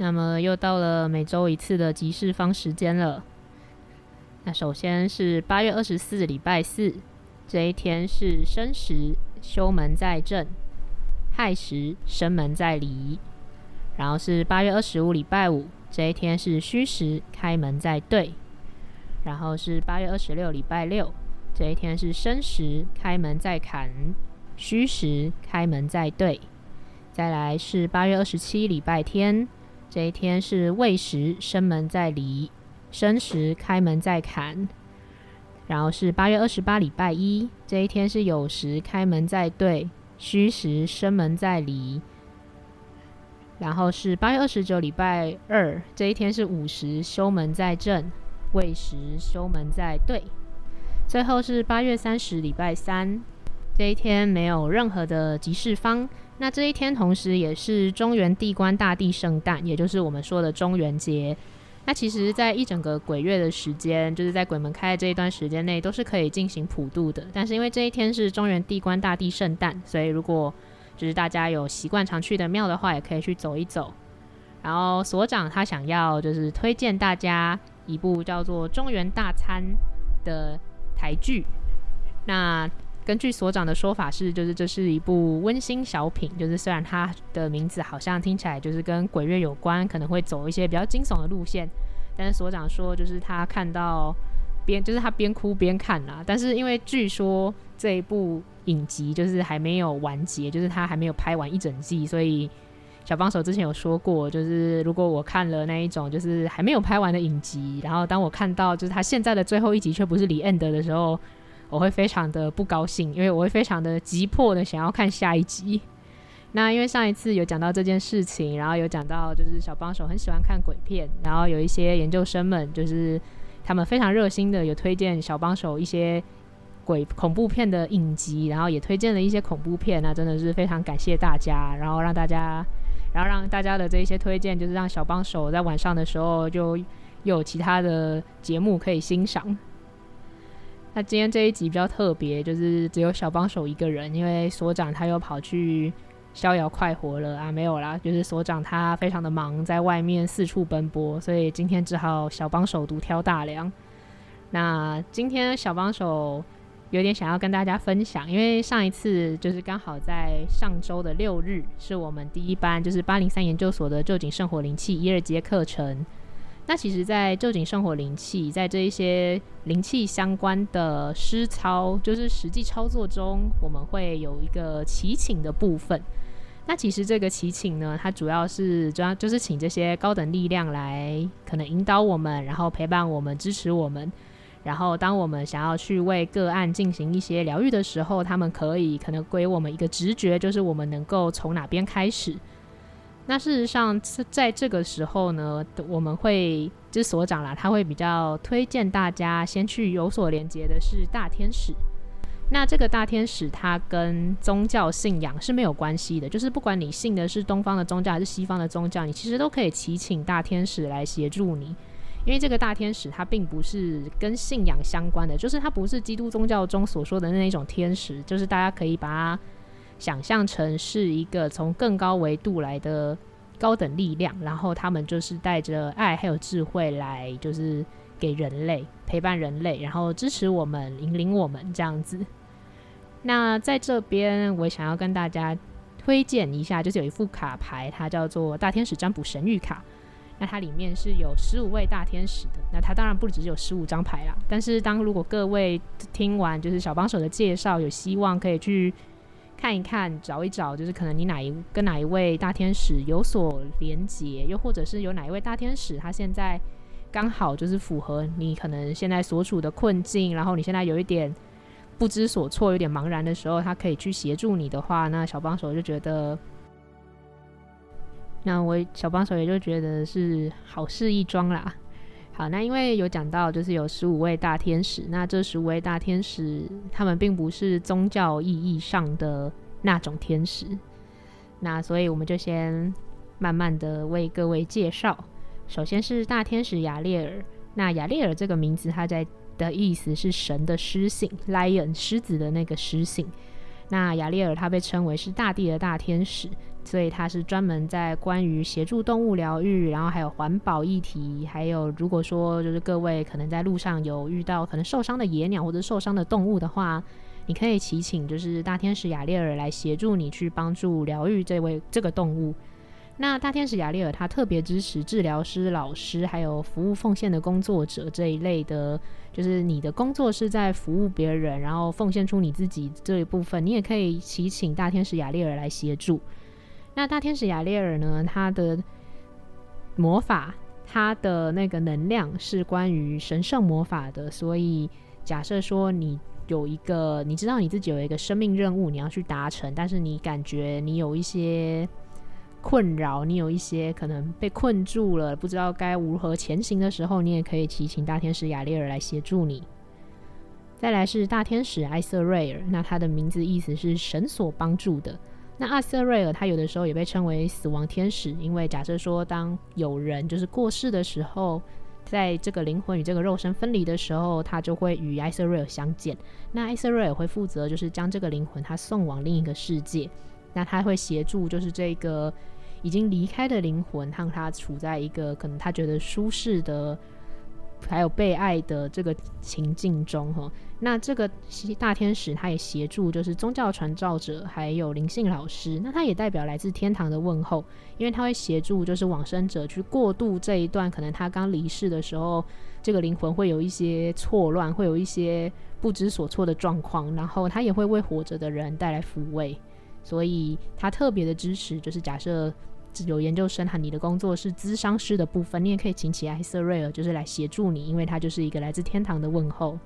那么又到了每周一次的集市方时间了。那首先是八月二十四礼拜四，这一天是申时，休门在正；亥时，生门在离。然后是八月二十五礼拜五，这一天是戌时，开门在兑。然后是八月二十六礼拜六，这一天是申时，开门在坎；戌时，开门在兑。再来是八月二十七礼拜天。这一天是未时，生门在离；申时，开门在坎。然后是八月二十八礼拜一，这一天是酉时，开门在兑；戌时，生门在离。然后是八月二十九礼拜二，这一天是午时，休门在正；未时，休门在兑。最后是八月三十礼拜三，这一天没有任何的集市方。那这一天同时也是中原地官大帝圣诞，也就是我们说的中元节。那其实，在一整个鬼月的时间，就是在鬼门开的这一段时间内，都是可以进行普渡的。但是因为这一天是中原地官大帝圣诞，所以如果就是大家有习惯常去的庙的话，也可以去走一走。然后所长他想要就是推荐大家一部叫做《中原大餐》的台剧。那根据所长的说法是，就是这是一部温馨小品，就是虽然它的名字好像听起来就是跟鬼月有关，可能会走一些比较惊悚的路线，但是所长说就是他看到边，就是他边哭边看啦。但是因为据说这一部影集就是还没有完结，就是他还没有拍完一整季，所以小帮手之前有说过，就是如果我看了那一种就是还没有拍完的影集，然后当我看到就是他现在的最后一集却不是 the end 的时候。我会非常的不高兴，因为我会非常的急迫的想要看下一集。那因为上一次有讲到这件事情，然后有讲到就是小帮手很喜欢看鬼片，然后有一些研究生们就是他们非常热心的有推荐小帮手一些鬼恐怖片的影集，然后也推荐了一些恐怖片，那真的是非常感谢大家，然后让大家，然后让大家的这一些推荐，就是让小帮手在晚上的时候就又有其他的节目可以欣赏。那今天这一集比较特别，就是只有小帮手一个人，因为所长他又跑去逍遥快活了啊，没有啦，就是所长他非常的忙，在外面四处奔波，所以今天只好小帮手独挑大梁。那今天小帮手有点想要跟大家分享，因为上一次就是刚好在上周的六日，是我们第一班就是八零三研究所的旧井圣火灵气一二节课程。那其实，在旧井圣火灵气，在这一些灵气相关的实操，就是实际操作中，我们会有一个祈请的部分。那其实这个祈请呢，它主要是主要就是请这些高等力量来可能引导我们，然后陪伴我们，支持我们。然后，当我们想要去为个案进行一些疗愈的时候，他们可以可能给我们一个直觉，就是我们能够从哪边开始。那事实上，在这个时候呢，我们会就是所长啦，他会比较推荐大家先去有所连接的是大天使。那这个大天使，它跟宗教信仰是没有关系的，就是不管你信的是东方的宗教还是西方的宗教，你其实都可以祈请大天使来协助你，因为这个大天使它并不是跟信仰相关的，就是它不是基督宗教中所说的那一种天使，就是大家可以把它。想象成是一个从更高维度来的高等力量，然后他们就是带着爱还有智慧来，就是给人类陪伴人类，然后支持我们、引领我们这样子。那在这边，我想要跟大家推荐一下，就是有一副卡牌，它叫做大天使占卜神谕卡。那它里面是有十五位大天使的，那它当然不只有十五张牌啦。但是当如果各位听完就是小帮手的介绍，有希望可以去。看一看，找一找，就是可能你哪一跟哪一位大天使有所连结，又或者是有哪一位大天使，他现在刚好就是符合你可能现在所处的困境，然后你现在有一点不知所措，有点茫然的时候，他可以去协助你的话，那小帮手就觉得那我小帮手也就觉得是好事一桩啦。好，那因为有讲到就是有十五位大天使，那这十五位大天使他们并不是宗教意义上的那种天使，那所以我们就先慢慢的为各位介绍。首先是大天使亚列尔，那亚列尔这个名字它在的意思是神的狮性，lion 狮子的那个狮性。那亚列尔他被称为是大地的大天使，所以他是专门在关于协助动物疗愈，然后还有环保议题，还有如果说就是各位可能在路上有遇到可能受伤的野鸟或者受伤的动物的话，你可以祈请就是大天使亚列尔来协助你去帮助疗愈这位这个动物。那大天使亚列尔他特别支持治疗师、老师，还有服务奉献的工作者这一类的，就是你的工作是在服务别人，然后奉献出你自己这一部分，你也可以祈请大天使亚列尔来协助。那大天使亚列尔呢，他的魔法，他的那个能量是关于神圣魔法的，所以假设说你有一个，你知道你自己有一个生命任务你要去达成，但是你感觉你有一些。困扰你有一些可能被困住了，不知道该如何前行的时候，你也可以祈请大天使亚列尔来协助你。再来是大天使艾瑟瑞尔，那他的名字意思是神所帮助的。那艾瑟瑞尔他有的时候也被称为死亡天使，因为假设说当有人就是过世的时候，在这个灵魂与这个肉身分离的时候，他就会与艾瑟瑞尔相见。那艾瑟瑞尔会负责就是将这个灵魂他送往另一个世界。那他会协助，就是这个已经离开的灵魂，让他处在一个可能他觉得舒适的，还有被爱的这个情境中哈。那这个大天使他也协助，就是宗教传教者，还有灵性老师。那他也代表来自天堂的问候，因为他会协助，就是往生者去过渡这一段，可能他刚离世的时候，这个灵魂会有一些错乱，会有一些不知所措的状况，然后他也会为活着的人带来抚慰。所以他特别的支持，就是假设有研究生和你的工作是咨商师的部分，你也可以请起艾瑟瑞尔，就是来协助你，因为他就是一个来自天堂的问候。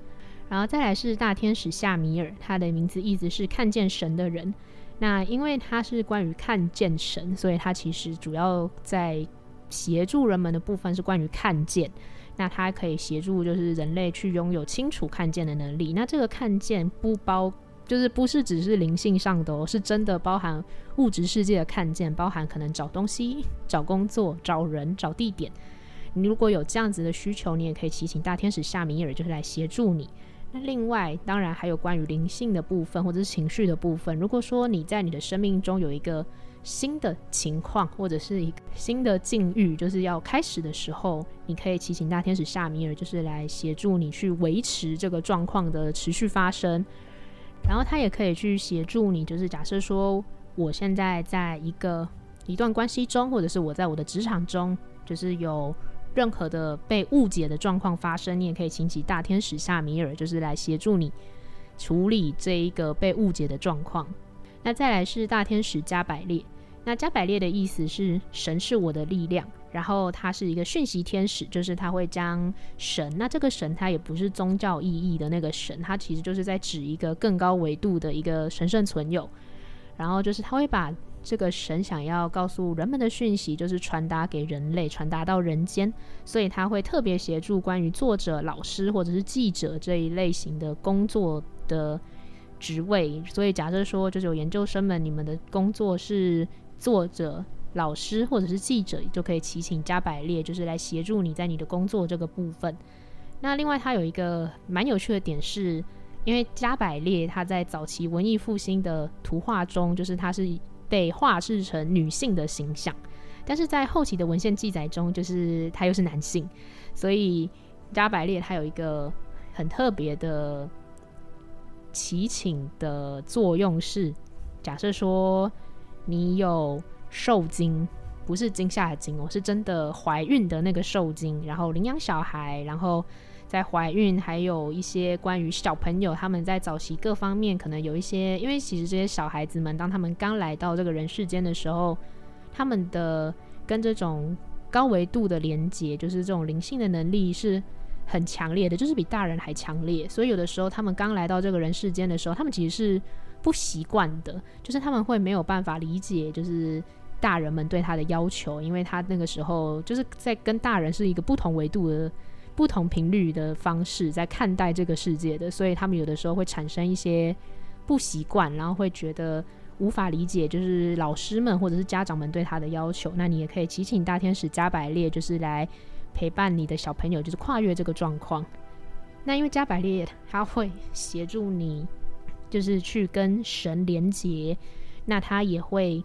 然后再来是大天使夏米尔，他的名字意思是看见神的人。那因为他是关于看见神，所以他其实主要在协助人们的部分是关于看见。那他可以协助就是人类去拥有清楚看见的能力。那这个看见不包。就是不是只是灵性上的哦，是真的包含物质世界的看见，包含可能找东西、找工作、找人、找地点。你如果有这样子的需求，你也可以祈请大天使夏米尔，就是来协助你。那另外，当然还有关于灵性的部分或者是情绪的部分。如果说你在你的生命中有一个新的情况或者是一个新的境遇，就是要开始的时候，你可以祈请大天使夏米尔，就是来协助你去维持这个状况的持续发生。然后他也可以去协助你，就是假设说我现在在一个一段关系中，或者是我在我的职场中，就是有任何的被误解的状况发生，你也可以请起大天使夏米尔，就是来协助你处理这一个被误解的状况。那再来是大天使加百列，那加百列的意思是神是我的力量。然后他是一个讯息天使，就是他会将神，那这个神他也不是宗教意义的那个神，他其实就是在指一个更高维度的一个神圣存有。然后就是他会把这个神想要告诉人们的讯息，就是传达给人类，传达到人间。所以他会特别协助关于作者、老师或者是记者这一类型的工作的职位。所以假设说，就是有研究生们，你们的工作是作者。老师或者是记者就可以祈请加百列，就是来协助你在你的工作这个部分。那另外，它有一个蛮有趣的点是，因为加百列他在早期文艺复兴的图画中，就是他是被画制成女性的形象，但是在后期的文献记载中，就是他又是男性，所以加百列他有一个很特别的祈请的作用是，假设说你有。受精不是惊吓的惊哦，是真的怀孕的那个受精，然后领养小孩，然后在怀孕，还有一些关于小朋友他们在早期各方面可能有一些，因为其实这些小孩子们当他们刚来到这个人世间的时候，他们的跟这种高维度的连接，就是这种灵性的能力是很强烈的，就是比大人还强烈，所以有的时候他们刚来到这个人世间的时候，他们其实是不习惯的，就是他们会没有办法理解，就是。大人们对他的要求，因为他那个时候就是在跟大人是一个不同维度的、不同频率的方式在看待这个世界的，所以他们有的时候会产生一些不习惯，然后会觉得无法理解，就是老师们或者是家长们对他的要求。那你也可以祈请大天使加百列，就是来陪伴你的小朋友，就是跨越这个状况。那因为加百列他会协助你，就是去跟神连接，那他也会。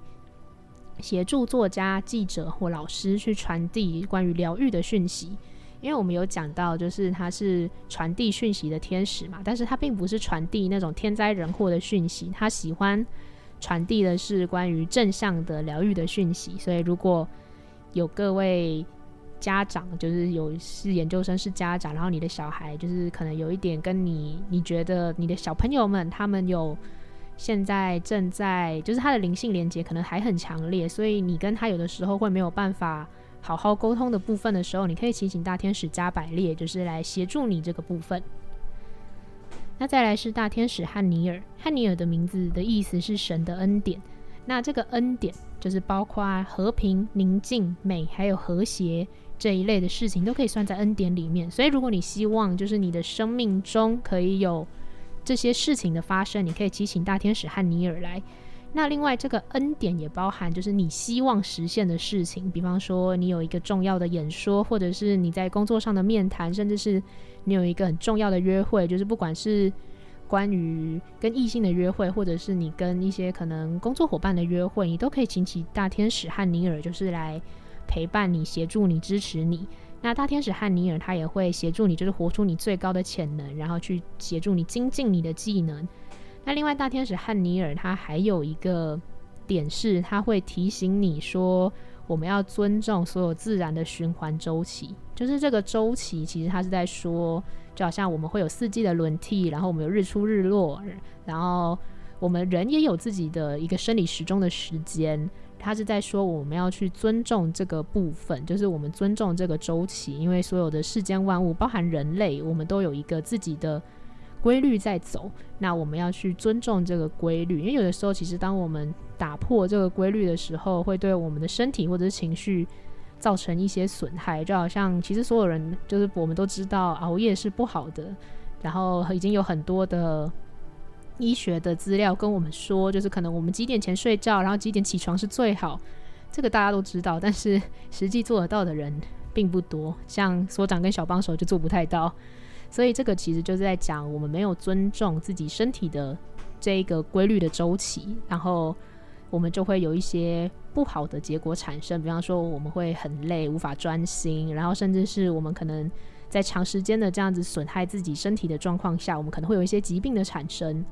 协助作家、记者或老师去传递关于疗愈的讯息，因为我们有讲到，就是他是传递讯息的天使嘛，但是他并不是传递那种天灾人祸的讯息，他喜欢传递的是关于正向的疗愈的讯息。所以，如果有各位家长，就是有是研究生是家长，然后你的小孩就是可能有一点跟你，你觉得你的小朋友们他们有。现在正在，就是他的灵性连接可能还很强烈，所以你跟他有的时候会没有办法好好沟通的部分的时候，你可以祈请大天使加百列，就是来协助你这个部分。那再来是大天使汉尼尔，汉尼尔的名字的意思是神的恩典。那这个恩典就是包括和平、宁静、美，还有和谐这一类的事情，都可以算在恩典里面。所以如果你希望就是你的生命中可以有。这些事情的发生，你可以祈请大天使汉尼尔来。那另外，这个恩典也包含就是你希望实现的事情，比方说你有一个重要的演说，或者是你在工作上的面谈，甚至是你有一个很重要的约会，就是不管是关于跟异性的约会，或者是你跟一些可能工作伙伴的约会，你都可以请起大天使汉尼尔，就是来陪伴你、协助你、支持你。那大天使汉尼尔他也会协助你，就是活出你最高的潜能，然后去协助你精进你的技能。那另外，大天使汉尼尔他还有一个点是，他会提醒你说，我们要尊重所有自然的循环周期。就是这个周期，其实他是在说，就好像我们会有四季的轮替，然后我们有日出日落，然后我们人也有自己的一个生理时钟的时间。他是在说，我们要去尊重这个部分，就是我们尊重这个周期，因为所有的世间万物，包含人类，我们都有一个自己的规律在走。那我们要去尊重这个规律，因为有的时候，其实当我们打破这个规律的时候，会对我们的身体或者是情绪造成一些损害。就好像，其实所有人就是我们都知道，熬夜是不好的，然后已经有很多的。医学的资料跟我们说，就是可能我们几点前睡觉，然后几点起床是最好。这个大家都知道，但是实际做得到的人并不多。像所长跟小帮手就做不太到，所以这个其实就是在讲我们没有尊重自己身体的这一个规律的周期，然后我们就会有一些不好的结果产生。比方说，我们会很累，无法专心，然后甚至是我们可能在长时间的这样子损害自己身体的状况下，我们可能会有一些疾病的产生。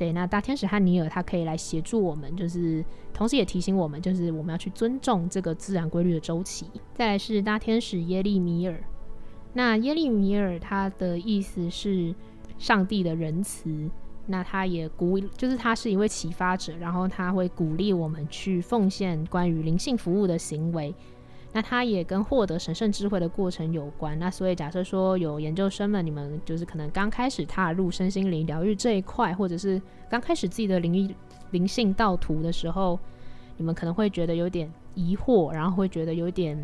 对，那大天使汉尼尔他可以来协助我们，就是同时也提醒我们，就是我们要去尊重这个自然规律的周期。再来是大天使耶利米尔，那耶利米尔他的意思是上帝的仁慈，那他也鼓，就是他是一位启发者，然后他会鼓励我们去奉献关于灵性服务的行为。那它也跟获得神圣智慧的过程有关。那所以假设说有研究生们，你们就是可能刚开始踏入身心灵疗愈这一块，或者是刚开始自己的灵灵性道途的时候，你们可能会觉得有点疑惑，然后会觉得有点，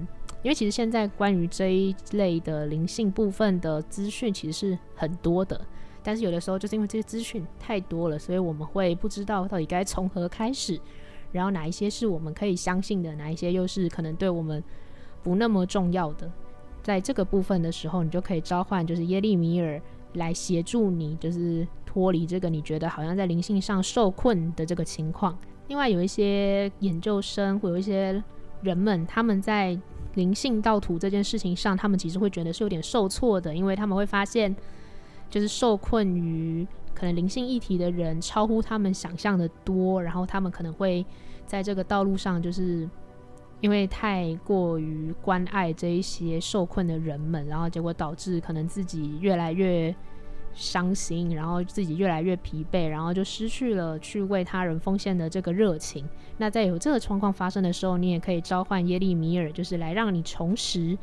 因为其实现在关于这一类的灵性部分的资讯其实是很多的，但是有的时候就是因为这些资讯太多了，所以我们会不知道到底该从何开始。然后哪一些是我们可以相信的，哪一些又是可能对我们不那么重要的？在这个部分的时候，你就可以召唤就是耶利米尔来协助你，就是脱离这个你觉得好像在灵性上受困的这个情况。另外，有一些研究生或有一些人们，他们在灵性道图这件事情上，他们其实会觉得是有点受挫的，因为他们会发现，就是受困于。可能灵性议题的人超乎他们想象的多，然后他们可能会在这个道路上，就是因为太过于关爱这一些受困的人们，然后结果导致可能自己越来越伤心，然后自己越来越疲惫，然后就失去了去为他人奉献的这个热情。那在有这个状况发生的时候，你也可以召唤耶利米尔，就是来让你重拾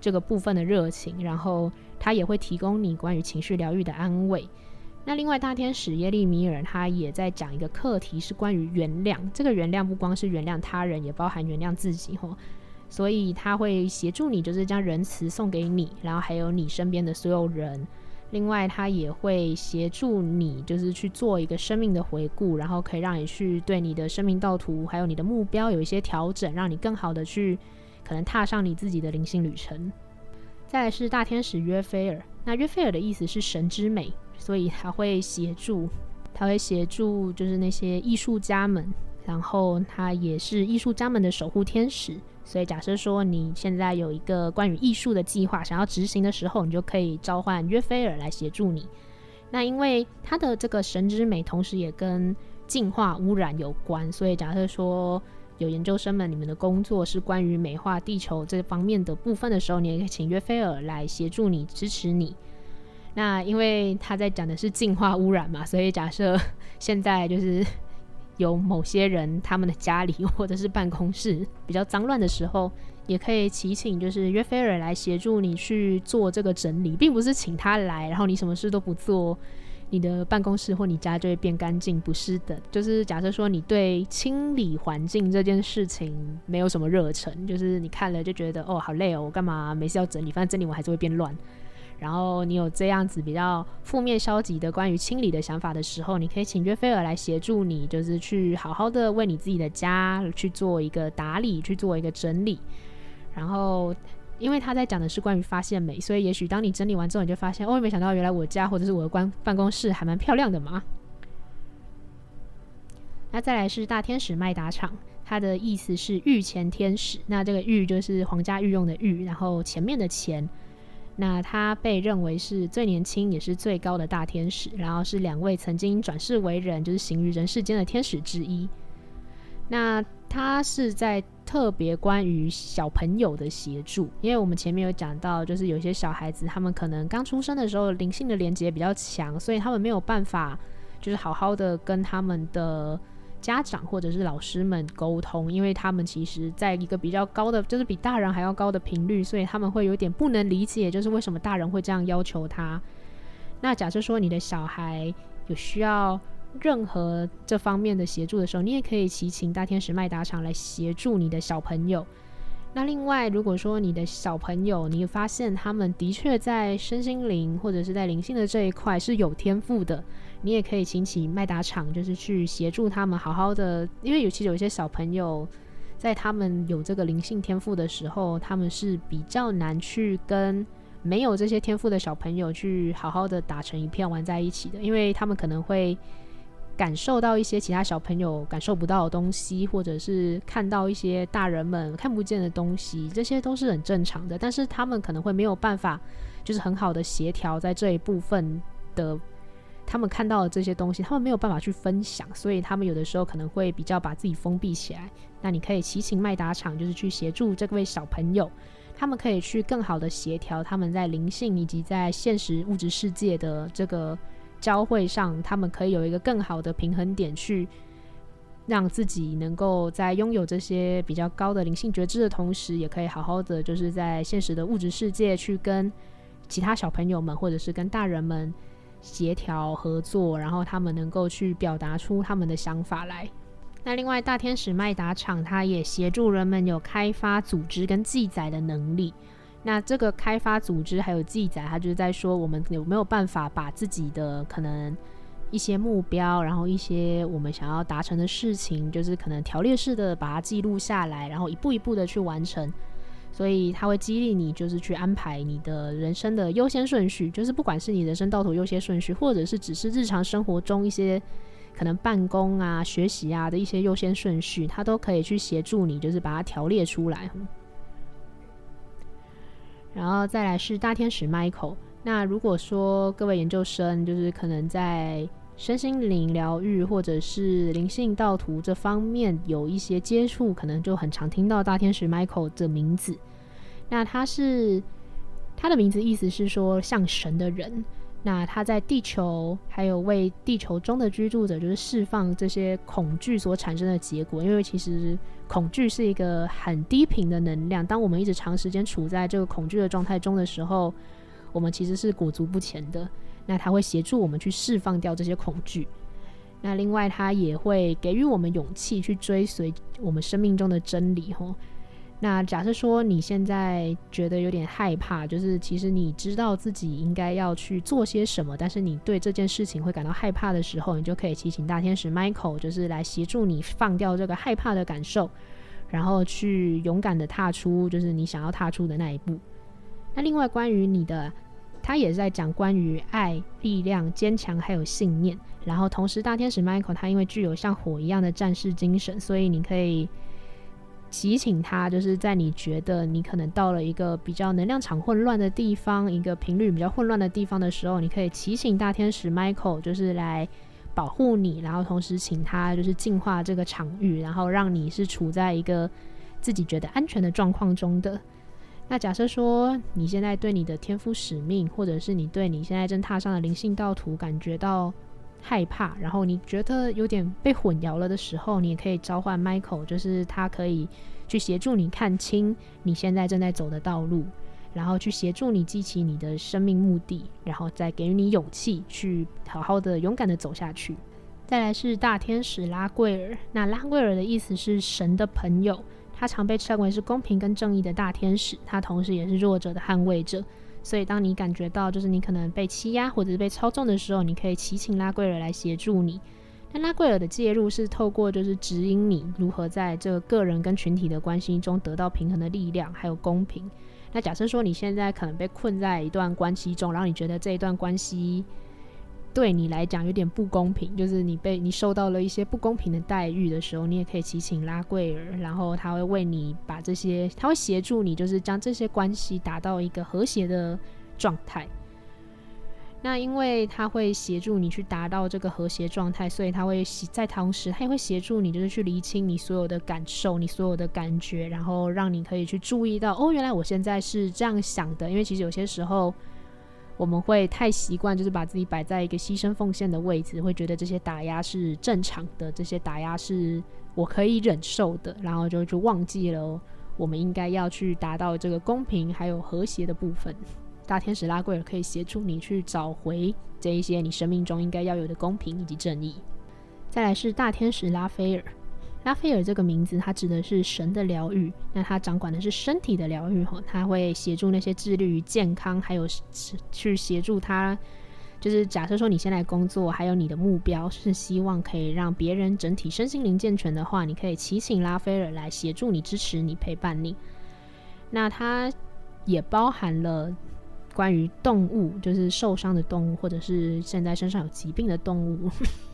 这个部分的热情，然后他也会提供你关于情绪疗愈的安慰。那另外大天使耶利米尔他也在讲一个课题，是关于原谅。这个原谅不光是原谅他人，也包含原谅自己吼。所以他会协助你，就是将仁慈送给你，然后还有你身边的所有人。另外，他也会协助你，就是去做一个生命的回顾，然后可以让你去对你的生命道途还有你的目标有一些调整，让你更好的去可能踏上你自己的灵性旅程。再来是大天使约菲尔，那约菲尔的意思是神之美，所以他会协助，他会协助就是那些艺术家们，然后他也是艺术家们的守护天使。所以，假设说你现在有一个关于艺术的计划想要执行的时候，你就可以召唤约菲尔来协助你。那因为他的这个神之美，同时也跟净化污染有关，所以假设说有研究生们，你们的工作是关于美化地球这方面的部分的时候，你也可以请约菲尔来协助你、支持你。那因为他在讲的是净化污染嘛，所以假设现在就是。有某些人，他们的家里或者是办公室比较脏乱的时候，也可以祈请就是约菲尔来协助你去做这个整理，并不是请他来，然后你什么事都不做，你的办公室或你家就会变干净，不是的。就是假设说你对清理环境这件事情没有什么热忱，就是你看了就觉得哦好累哦，我干嘛没事要整理，反正整理完还是会变乱。然后你有这样子比较负面消极的关于清理的想法的时候，你可以请约菲尔来协助你，就是去好好的为你自己的家去做一个打理，去做一个整理。然后，因为他在讲的是关于发现美，所以也许当你整理完之后，你就发现哦，没想到原来我家或者是我的官办公室还蛮漂亮的嘛。那再来是大天使麦达场，它的意思是御前天使，那这个御就是皇家御用的御，然后前面的前。那他被认为是最年轻也是最高的大天使，然后是两位曾经转世为人，就是行于人世间的天使之一。那他是在特别关于小朋友的协助，因为我们前面有讲到，就是有些小孩子他们可能刚出生的时候灵性的连接比较强，所以他们没有办法就是好好的跟他们的。家长或者是老师们沟通，因为他们其实在一个比较高的，就是比大人还要高的频率，所以他们会有点不能理解，就是为什么大人会这样要求他。那假设说你的小孩有需要任何这方面的协助的时候，你也可以祈请大天使麦达场来协助你的小朋友。那另外，如果说你的小朋友，你发现他们的确在身心灵或者是在灵性的这一块是有天赋的。你也可以请起麦达场，就是去协助他们好好的，因为尤其有一些小朋友，在他们有这个灵性天赋的时候，他们是比较难去跟没有这些天赋的小朋友去好好的打成一片玩在一起的，因为他们可能会感受到一些其他小朋友感受不到的东西，或者是看到一些大人们看不见的东西，这些都是很正常的，但是他们可能会没有办法，就是很好的协调在这一部分的。他们看到的这些东西，他们没有办法去分享，所以他们有的时候可能会比较把自己封闭起来。那你可以祈请麦达场，就是去协助这位小朋友，他们可以去更好的协调他们在灵性以及在现实物质世界的这个交汇上，他们可以有一个更好的平衡点，去让自己能够在拥有这些比较高的灵性觉知的同时，也可以好好的就是在现实的物质世界去跟其他小朋友们，或者是跟大人们。协调合作，然后他们能够去表达出他们的想法来。那另外，大天使麦达场他也协助人们有开发组织跟记载的能力。那这个开发组织还有记载，他就是在说我们有没有办法把自己的可能一些目标，然后一些我们想要达成的事情，就是可能条列式的把它记录下来，然后一步一步的去完成。所以他会激励你，就是去安排你的人生的优先顺序，就是不管是你人生道途优先顺序，或者是只是日常生活中一些可能办公啊、学习啊的一些优先顺序，他都可以去协助你，就是把它条列出来。然后再来是大天使 Michael，那如果说各位研究生就是可能在身心灵疗愈或者是灵性道途这方面有一些接触，可能就很常听到大天使 Michael 的名字。那他是他的名字，意思是说像神的人。那他在地球，还有为地球中的居住者，就是释放这些恐惧所产生的结果。因为其实恐惧是一个很低频的能量，当我们一直长时间处在这个恐惧的状态中的时候，我们其实是裹足不前的。那他会协助我们去释放掉这些恐惧。那另外，他也会给予我们勇气去追随我们生命中的真理。吼，那假设说你现在觉得有点害怕，就是其实你知道自己应该要去做些什么，但是你对这件事情会感到害怕的时候，你就可以祈请大天使 Michael，就是来协助你放掉这个害怕的感受，然后去勇敢的踏出就是你想要踏出的那一步。那另外，关于你的。他也在讲关于爱、力量、坚强，还有信念。然后同时，大天使 Michael 他因为具有像火一样的战士精神，所以你可以提醒他，就是在你觉得你可能到了一个比较能量场混乱的地方，一个频率比较混乱的地方的时候，你可以提醒大天使 Michael 就是来保护你，然后同时请他就是净化这个场域，然后让你是处在一个自己觉得安全的状况中的。那假设说你现在对你的天赋使命，或者是你对你现在正踏上的灵性道途感觉到害怕，然后你觉得有点被混淆了的时候，你也可以召唤 Michael，就是他可以去协助你看清你现在正在走的道路，然后去协助你记起你的生命目的，然后再给予你勇气去好好的勇敢的走下去。再来是大天使拉贵尔，那拉贵尔的意思是神的朋友。他常被称为是公平跟正义的大天使，他同时也是弱者的捍卫者。所以，当你感觉到就是你可能被欺压或者是被操纵的时候，你可以祈请拉贵尔来协助你。那拉贵尔的介入是透过就是指引你如何在这个个人跟群体的关系中得到平衡的力量，还有公平。那假设说你现在可能被困在一段关系中，然后你觉得这一段关系。对你来讲有点不公平，就是你被你受到了一些不公平的待遇的时候，你也可以祈请拉贵尔，然后他会为你把这些，他会协助你，就是将这些关系达到一个和谐的状态。那因为他会协助你去达到这个和谐状态，所以他会在同时，他也会协助你，就是去厘清你所有的感受，你所有的感觉，然后让你可以去注意到，哦，原来我现在是这样想的，因为其实有些时候。我们会太习惯，就是把自己摆在一个牺牲奉献的位置，会觉得这些打压是正常的，这些打压是我可以忍受的，然后就就忘记了我们应该要去达到这个公平还有和谐的部分。大天使拉贵尔可以协助你去找回这一些你生命中应该要有的公平以及正义。再来是大天使拉斐尔。拉斐尔这个名字，它指的是神的疗愈。那它掌管的是身体的疗愈，哈，它会协助那些致力于健康，还有去协助他。就是假设说你现在工作，还有你的目标是希望可以让别人整体身心灵健全的话，你可以祈请拉斐尔来协助你、支持你、陪伴你。那它也包含了关于动物，就是受伤的动物，或者是现在身上有疾病的动物。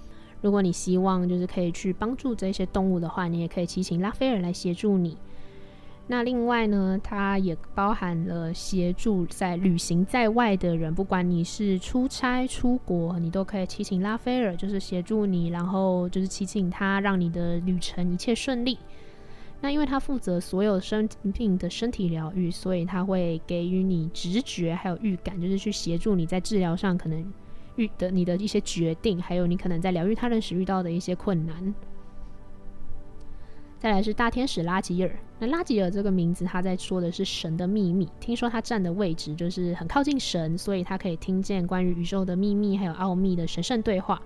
如果你希望就是可以去帮助这些动物的话，你也可以祈请拉斐尔来协助你。那另外呢，它也包含了协助在旅行在外的人，不管你是出差出国，你都可以祈请拉斐尔，就是协助你，然后就是祈请他让你的旅程一切顺利。那因为他负责所有生病的身体疗愈，所以他会给予你直觉还有预感，就是去协助你在治疗上可能。遇的你的一些决定，还有你可能在疗愈他人时遇到的一些困难。再来是大天使拉吉尔，那拉吉尔这个名字，他在说的是神的秘密。听说他站的位置就是很靠近神，所以他可以听见关于宇宙的秘密还有奥秘的神圣对话。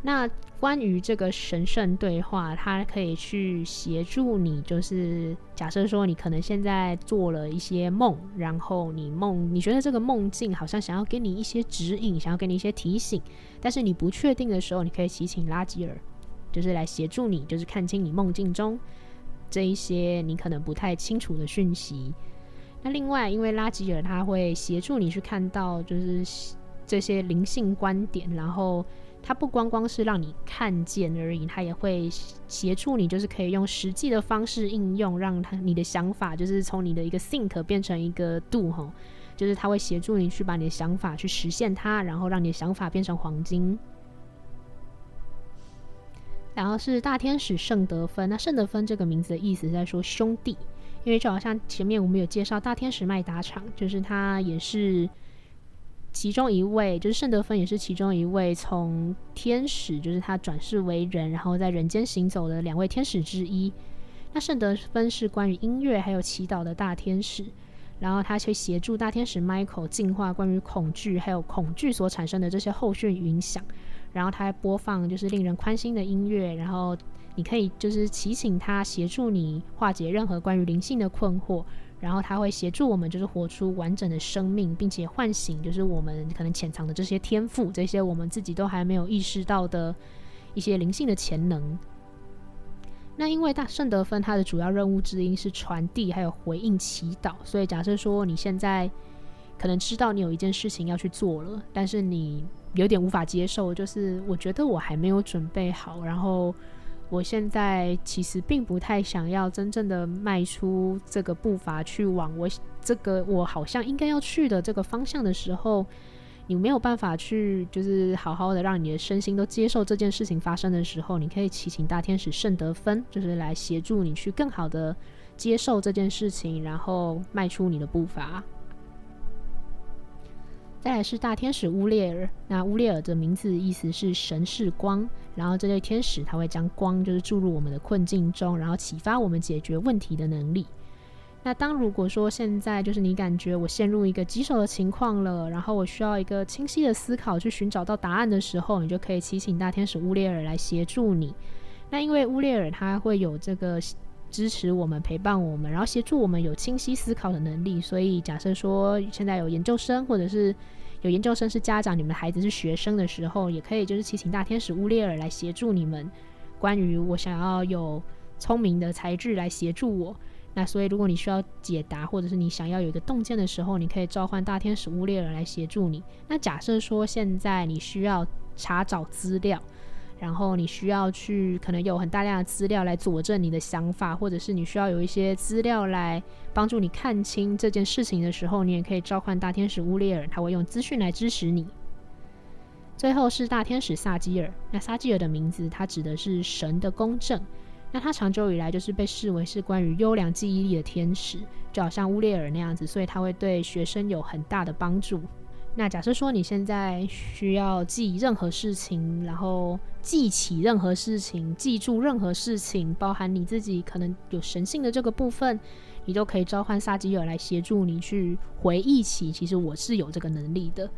那关于这个神圣对话，它可以去协助你，就是假设说你可能现在做了一些梦，然后你梦，你觉得这个梦境好像想要给你一些指引，想要给你一些提醒，但是你不确定的时候，你可以祈请拉吉尔，就是来协助你，就是看清你梦境中这一些你可能不太清楚的讯息。那另外，因为拉吉尔他会协助你去看到，就是这些灵性观点，然后。它不光光是让你看见而已，它也会协助你，就是可以用实际的方式应用，让它你的想法就是从你的一个 think 变成一个 do 哈，就是它会协助你去把你的想法去实现它，然后让你的想法变成黄金。然后是大天使圣德芬，那圣德芬这个名字的意思在说兄弟，因为就好像前面我们有介绍大天使麦达场，就是他也是。其中一位就是圣德芬，也是其中一位从天使，就是他转世为人，然后在人间行走的两位天使之一。那圣德芬是关于音乐还有祈祷的大天使，然后他去协助大天使 Michael 净化关于恐惧还有恐惧所产生的这些后续影响，然后他还播放就是令人宽心的音乐，然后你可以就是祈请他协助你化解任何关于灵性的困惑，然后他会协助我们就是活出完整的生命，并且唤醒就是我们可能潜藏的这些天赋，这些我们自己都还没有意识到的一些灵性的潜能。那因为大圣德芬他的主要任务之一是传递还有回应祈祷，所以假设说你现在可能知道你有一件事情要去做了，但是你有点无法接受，就是我觉得我还没有准备好，然后我现在其实并不太想要真正的迈出这个步伐去往我这个我好像应该要去的这个方向的时候。你没有办法去，就是好好的让你的身心都接受这件事情发生的时候，你可以祈请大天使圣德芬，就是来协助你去更好的接受这件事情，然后迈出你的步伐。再来是大天使乌列尔，那乌列尔的名字意思是神是光，然后这类天使他会将光就是注入我们的困境中，然后启发我们解决问题的能力。那当如果说现在就是你感觉我陷入一个棘手的情况了，然后我需要一个清晰的思考去寻找到答案的时候，你就可以祈请大天使乌列尔来协助你。那因为乌列尔他会有这个支持我们、陪伴我们，然后协助我们有清晰思考的能力。所以假设说现在有研究生或者是有研究生是家长，你们的孩子是学生的时候，也可以就是祈请大天使乌列尔来协助你们。关于我想要有聪明的才智来协助我。那所以，如果你需要解答，或者是你想要有一个洞见的时候，你可以召唤大天使乌列尔来协助你。那假设说现在你需要查找资料，然后你需要去可能有很大量的资料来佐证你的想法，或者是你需要有一些资料来帮助你看清这件事情的时候，你也可以召唤大天使乌列尔，他会用资讯来支持你。最后是大天使萨基尔，那萨基尔的名字，它指的是神的公正。那他长久以来就是被视为是关于优良记忆力的天使，就好像乌列尔那样子，所以他会对学生有很大的帮助。那假设说你现在需要记任何事情，然后记起任何事情，记住任何事情，包含你自己可能有神性的这个部分，你都可以召唤萨基尔来协助你去回忆起，其实我是有这个能力的。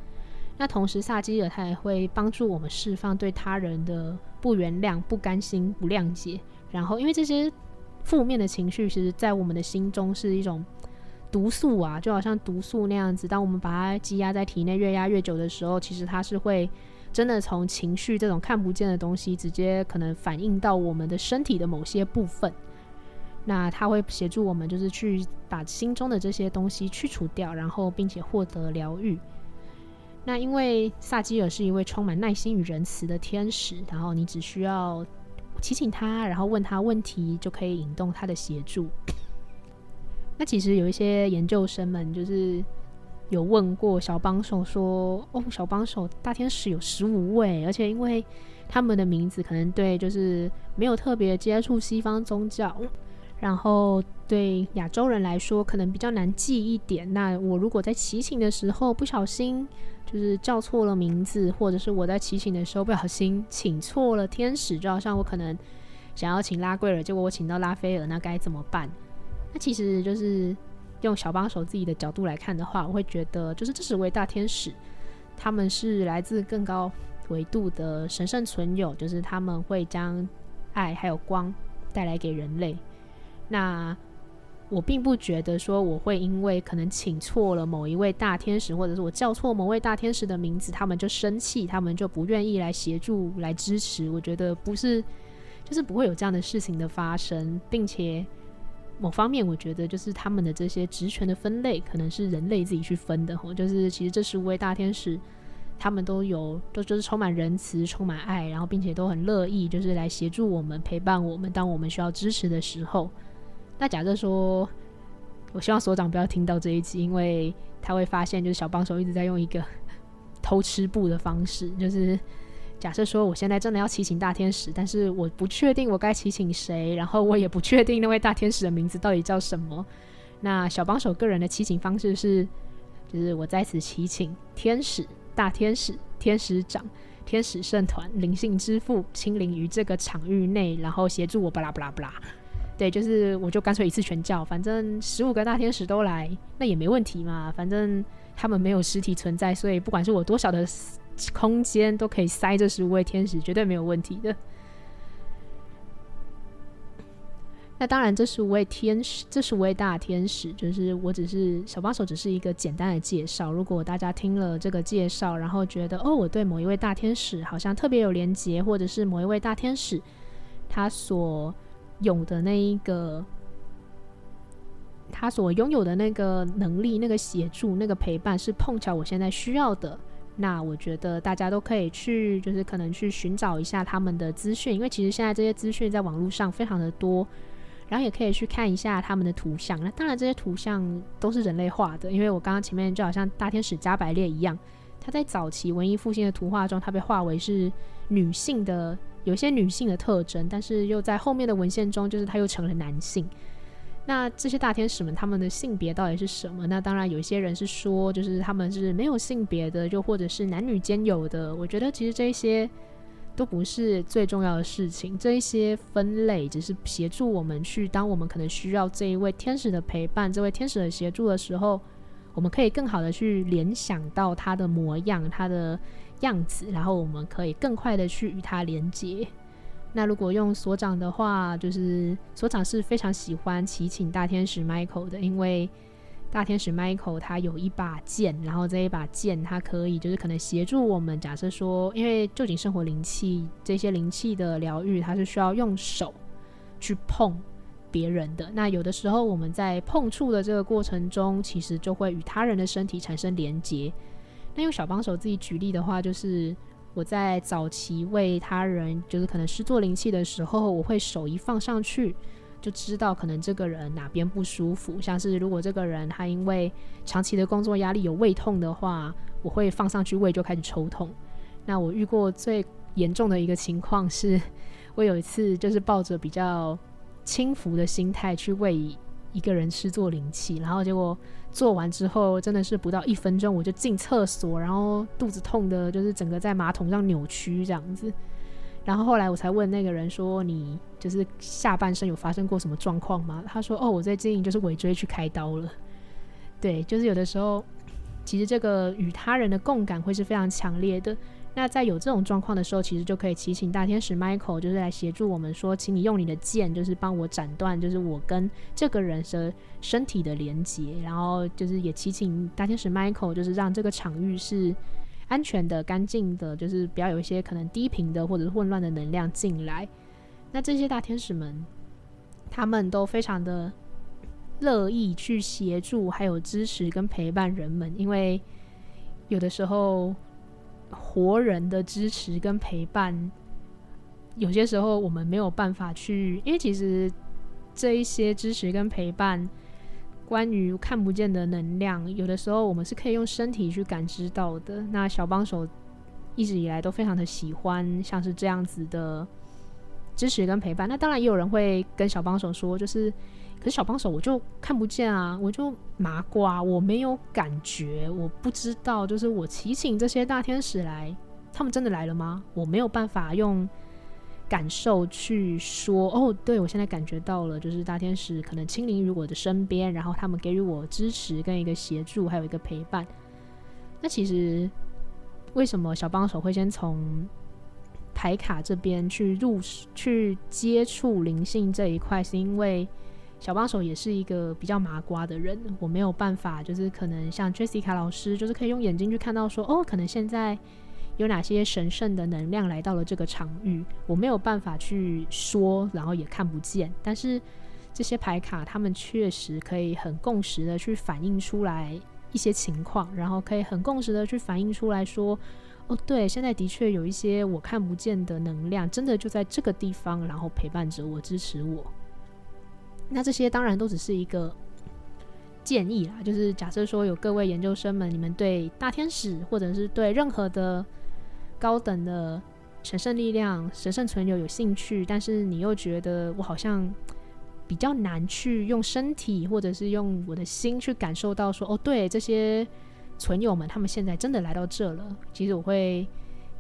那同时，萨基尔他也会帮助我们释放对他人的不原谅、不甘心、不谅解。然后，因为这些负面的情绪，其实，在我们的心中是一种毒素啊，就好像毒素那样子。当我们把它积压在体内，越压越久的时候，其实它是会真的从情绪这种看不见的东西，直接可能反映到我们的身体的某些部分。那它会协助我们，就是去把心中的这些东西去除掉，然后并且获得疗愈。那因为萨基尔是一位充满耐心与仁慈的天使，然后你只需要。提醒他，然后问他问题，就可以引动他的协助。那其实有一些研究生们就是有问过小帮手说：“哦，小帮手，大天使有十五位，而且因为他们的名字可能对就是没有特别接触西方宗教，然后对亚洲人来说可能比较难记一点。那我如果在祈请的时候不小心。”就是叫错了名字，或者是我在祈请的时候不小心请错了天使，就好像我可能想要请拉贵尔，结果我请到拉斐尔，那该怎么办？那其实就是用小帮手自己的角度来看的话，我会觉得，就是这十位大天使，他们是来自更高维度的神圣存有，就是他们会将爱还有光带来给人类。那我并不觉得说我会因为可能请错了某一位大天使，或者是我叫错某位大天使的名字，他们就生气，他们就不愿意来协助、来支持。我觉得不是，就是不会有这样的事情的发生，并且某方面我觉得就是他们的这些职权的分类可能是人类自己去分的吼。就是其实这十五位大天使，他们都有都就是充满仁慈、充满爱，然后并且都很乐意就是来协助我们、陪伴我们，当我们需要支持的时候。那假设说，我希望所长不要听到这一集，因为他会发现，就是小帮手一直在用一个 偷吃布的方式。就是假设说，我现在真的要祈请大天使，但是我不确定我该祈请谁，然后我也不确定那位大天使的名字到底叫什么。那小帮手个人的祈请方式是，就是我在此祈请天使、大天使、天使长、天使圣团、灵性之父亲临于这个场域内，然后协助我巴拉巴拉巴拉。对，就是我就干脆一次全叫，反正十五个大天使都来，那也没问题嘛。反正他们没有实体存在，所以不管是我多少的空间都可以塞这十五位天使，绝对没有问题的。那当然，这十五位天使，这十五位大天使，就是我只是小帮手，只是一个简单的介绍。如果大家听了这个介绍，然后觉得哦，我对某一位大天使好像特别有连结，或者是某一位大天使他所有的那一个，他所拥有的那个能力、那个协助、那个陪伴，是碰巧我现在需要的，那我觉得大家都可以去，就是可能去寻找一下他们的资讯，因为其实现在这些资讯在网络上非常的多。然后也可以去看一下他们的图像。那当然，这些图像都是人类画的，因为我刚刚前面就好像大天使加百列一样，他在早期文艺复兴的图画中，他被画为是女性的，有一些女性的特征，但是又在后面的文献中，就是他又成了男性。那这些大天使们，他们的性别到底是什么？那当然，有一些人是说，就是他们是没有性别的，又或者是男女兼有的。我觉得其实这些。都不是最重要的事情，这一些分类只是协助我们去，当我们可能需要这一位天使的陪伴，这位天使的协助的时候，我们可以更好的去联想到他的模样、他的样子，然后我们可以更快的去与他连接。那如果用所长的话，就是所长是非常喜欢祈请大天使 Michael 的，因为。大天使 Michael 他有一把剑，然后这一把剑，它可以就是可能协助我们。假设说，因为臼井生活灵气这些灵气的疗愈，它是需要用手去碰别人的。那有的时候我们在碰触的这个过程中，其实就会与他人的身体产生连接。那用小帮手自己举例的话，就是我在早期为他人，就是可能施作灵气的时候，我会手一放上去。就知道可能这个人哪边不舒服，像是如果这个人他因为长期的工作压力有胃痛的话，我会放上去胃就开始抽痛。那我遇过最严重的一个情况是，我有一次就是抱着比较轻浮的心态去为一个人施作灵气，然后结果做完之后真的是不到一分钟我就进厕所，然后肚子痛的就是整个在马桶上扭曲这样子。然后后来我才问那个人说：“你就是下半身有发生过什么状况吗？”他说：“哦，我最近就是尾椎去开刀了。”对，就是有的时候，其实这个与他人的共感会是非常强烈的。那在有这种状况的时候，其实就可以祈请大天使 Michael，就是来协助我们说，请你用你的剑，就是帮我斩断，就是我跟这个人的身体的连接。然后就是也祈请大天使 Michael，就是让这个场域是。安全的、干净的，就是不要有一些可能低频的或者是混乱的能量进来。那这些大天使们，他们都非常的乐意去协助，还有支持跟陪伴人们。因为有的时候，活人的支持跟陪伴，有些时候我们没有办法去，因为其实这一些支持跟陪伴。关于看不见的能量，有的时候我们是可以用身体去感知到的。那小帮手一直以来都非常的喜欢像是这样子的支持跟陪伴。那当然也有人会跟小帮手说，就是可是小帮手我就看不见啊，我就麻瓜，我没有感觉，我不知道，就是我祈请这些大天使来，他们真的来了吗？我没有办法用。感受去说哦，对，我现在感觉到了，就是大天使可能亲临于我的身边，然后他们给予我支持跟一个协助，还有一个陪伴。那其实为什么小帮手会先从牌卡这边去入去接触灵性这一块？是因为小帮手也是一个比较麻瓜的人，我没有办法，就是可能像 Jessica 老师，就是可以用眼睛去看到说哦，可能现在。有哪些神圣的能量来到了这个场域？我没有办法去说，然后也看不见。但是这些牌卡，他们确实可以很共识的去反映出来一些情况，然后可以很共识的去反映出来说：“哦，对，现在的确有一些我看不见的能量，真的就在这个地方，然后陪伴着我，支持我。”那这些当然都只是一个建议啦，就是假设说有各位研究生们，你们对大天使或者是对任何的。高等的神圣力量、神圣存有有兴趣，但是你又觉得我好像比较难去用身体或者是用我的心去感受到说，哦，对，这些存友们，他们现在真的来到这了。其实我会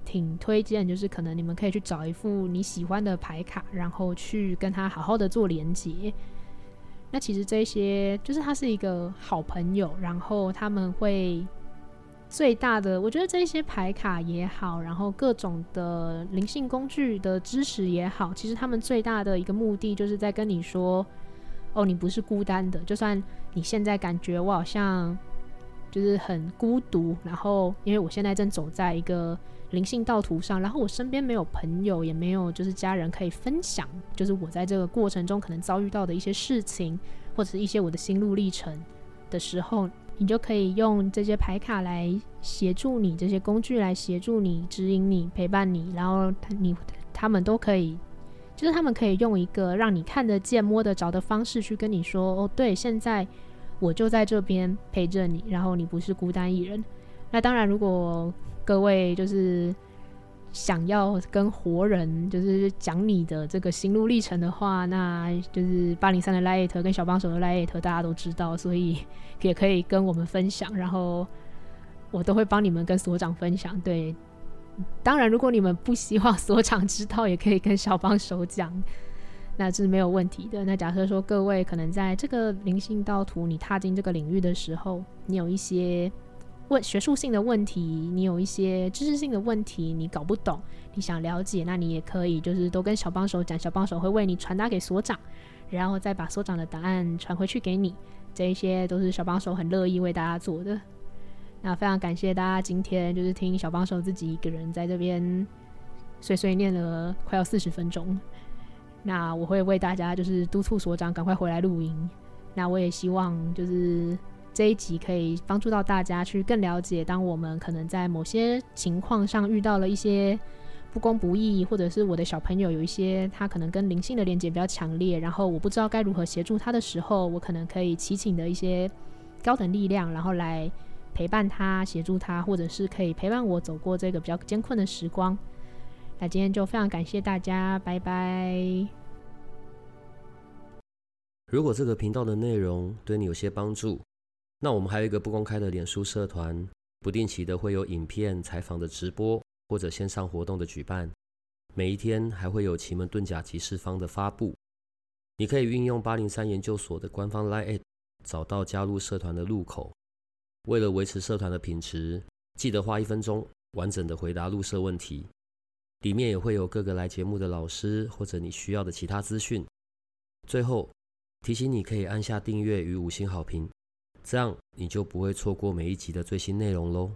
挺推荐，就是可能你们可以去找一副你喜欢的牌卡，然后去跟他好好的做连接。那其实这些就是他是一个好朋友，然后他们会最大的，我觉得这些牌卡也好，然后各种的灵性工具的知识也好，其实他们最大的一个目的就是在跟你说，哦，你不是孤单的，就算你现在感觉我好像就是很孤独，然后因为我现在正走在一个。灵性道途上，然后我身边没有朋友，也没有就是家人可以分享，就是我在这个过程中可能遭遇到的一些事情，或者是一些我的心路历程的时候，你就可以用这些牌卡来协助你，这些工具来协助你、指引你、陪伴你，然后你他们都可以，就是他们可以用一个让你看得见、摸得着的方式去跟你说：“哦，对，现在我就在这边陪着你，然后你不是孤单一人。”那当然，如果各位就是想要跟活人就是讲你的这个心路历程的话，那就是八零三的 LINE@ 跟小帮手的 LINE@ 大家都知道，所以 也可以跟我们分享，然后我都会帮你们跟所长分享。对，当然如果你们不希望所长知道，也可以跟小帮手讲，那这是没有问题的。那假设说各位可能在这个灵性道途你踏进这个领域的时候，你有一些。问学术性的问题，你有一些知识性的问题，你搞不懂，你想了解，那你也可以就是都跟小帮手讲，小帮手会为你传达给所长，然后再把所长的答案传回去给你。这一些都是小帮手很乐意为大家做的。那非常感谢大家今天就是听小帮手自己一个人在这边碎碎念了快要四十分钟。那我会为大家就是督促所长赶快回来录音。那我也希望就是。这一集可以帮助到大家去更了解，当我们可能在某些情况上遇到了一些不公不义，或者是我的小朋友有一些他可能跟灵性的连接比较强烈，然后我不知道该如何协助他的时候，我可能可以祈请的一些高等力量，然后来陪伴他、协助他，或者是可以陪伴我走过这个比较艰困的时光。那今天就非常感谢大家，拜拜。如果这个频道的内容对你有些帮助，那我们还有一个不公开的脸书社团，不定期的会有影片、采访的直播或者线上活动的举办，每一天还会有奇门遁甲集市方的发布。你可以运用八零三研究所的官方 LINE 找到加入社团的入口。为了维持社团的品质，记得花一分钟完整的回答入社问题。里面也会有各个来节目的老师或者你需要的其他资讯。最后提醒你可以按下订阅与五星好评。这样你就不会错过每一集的最新内容喽。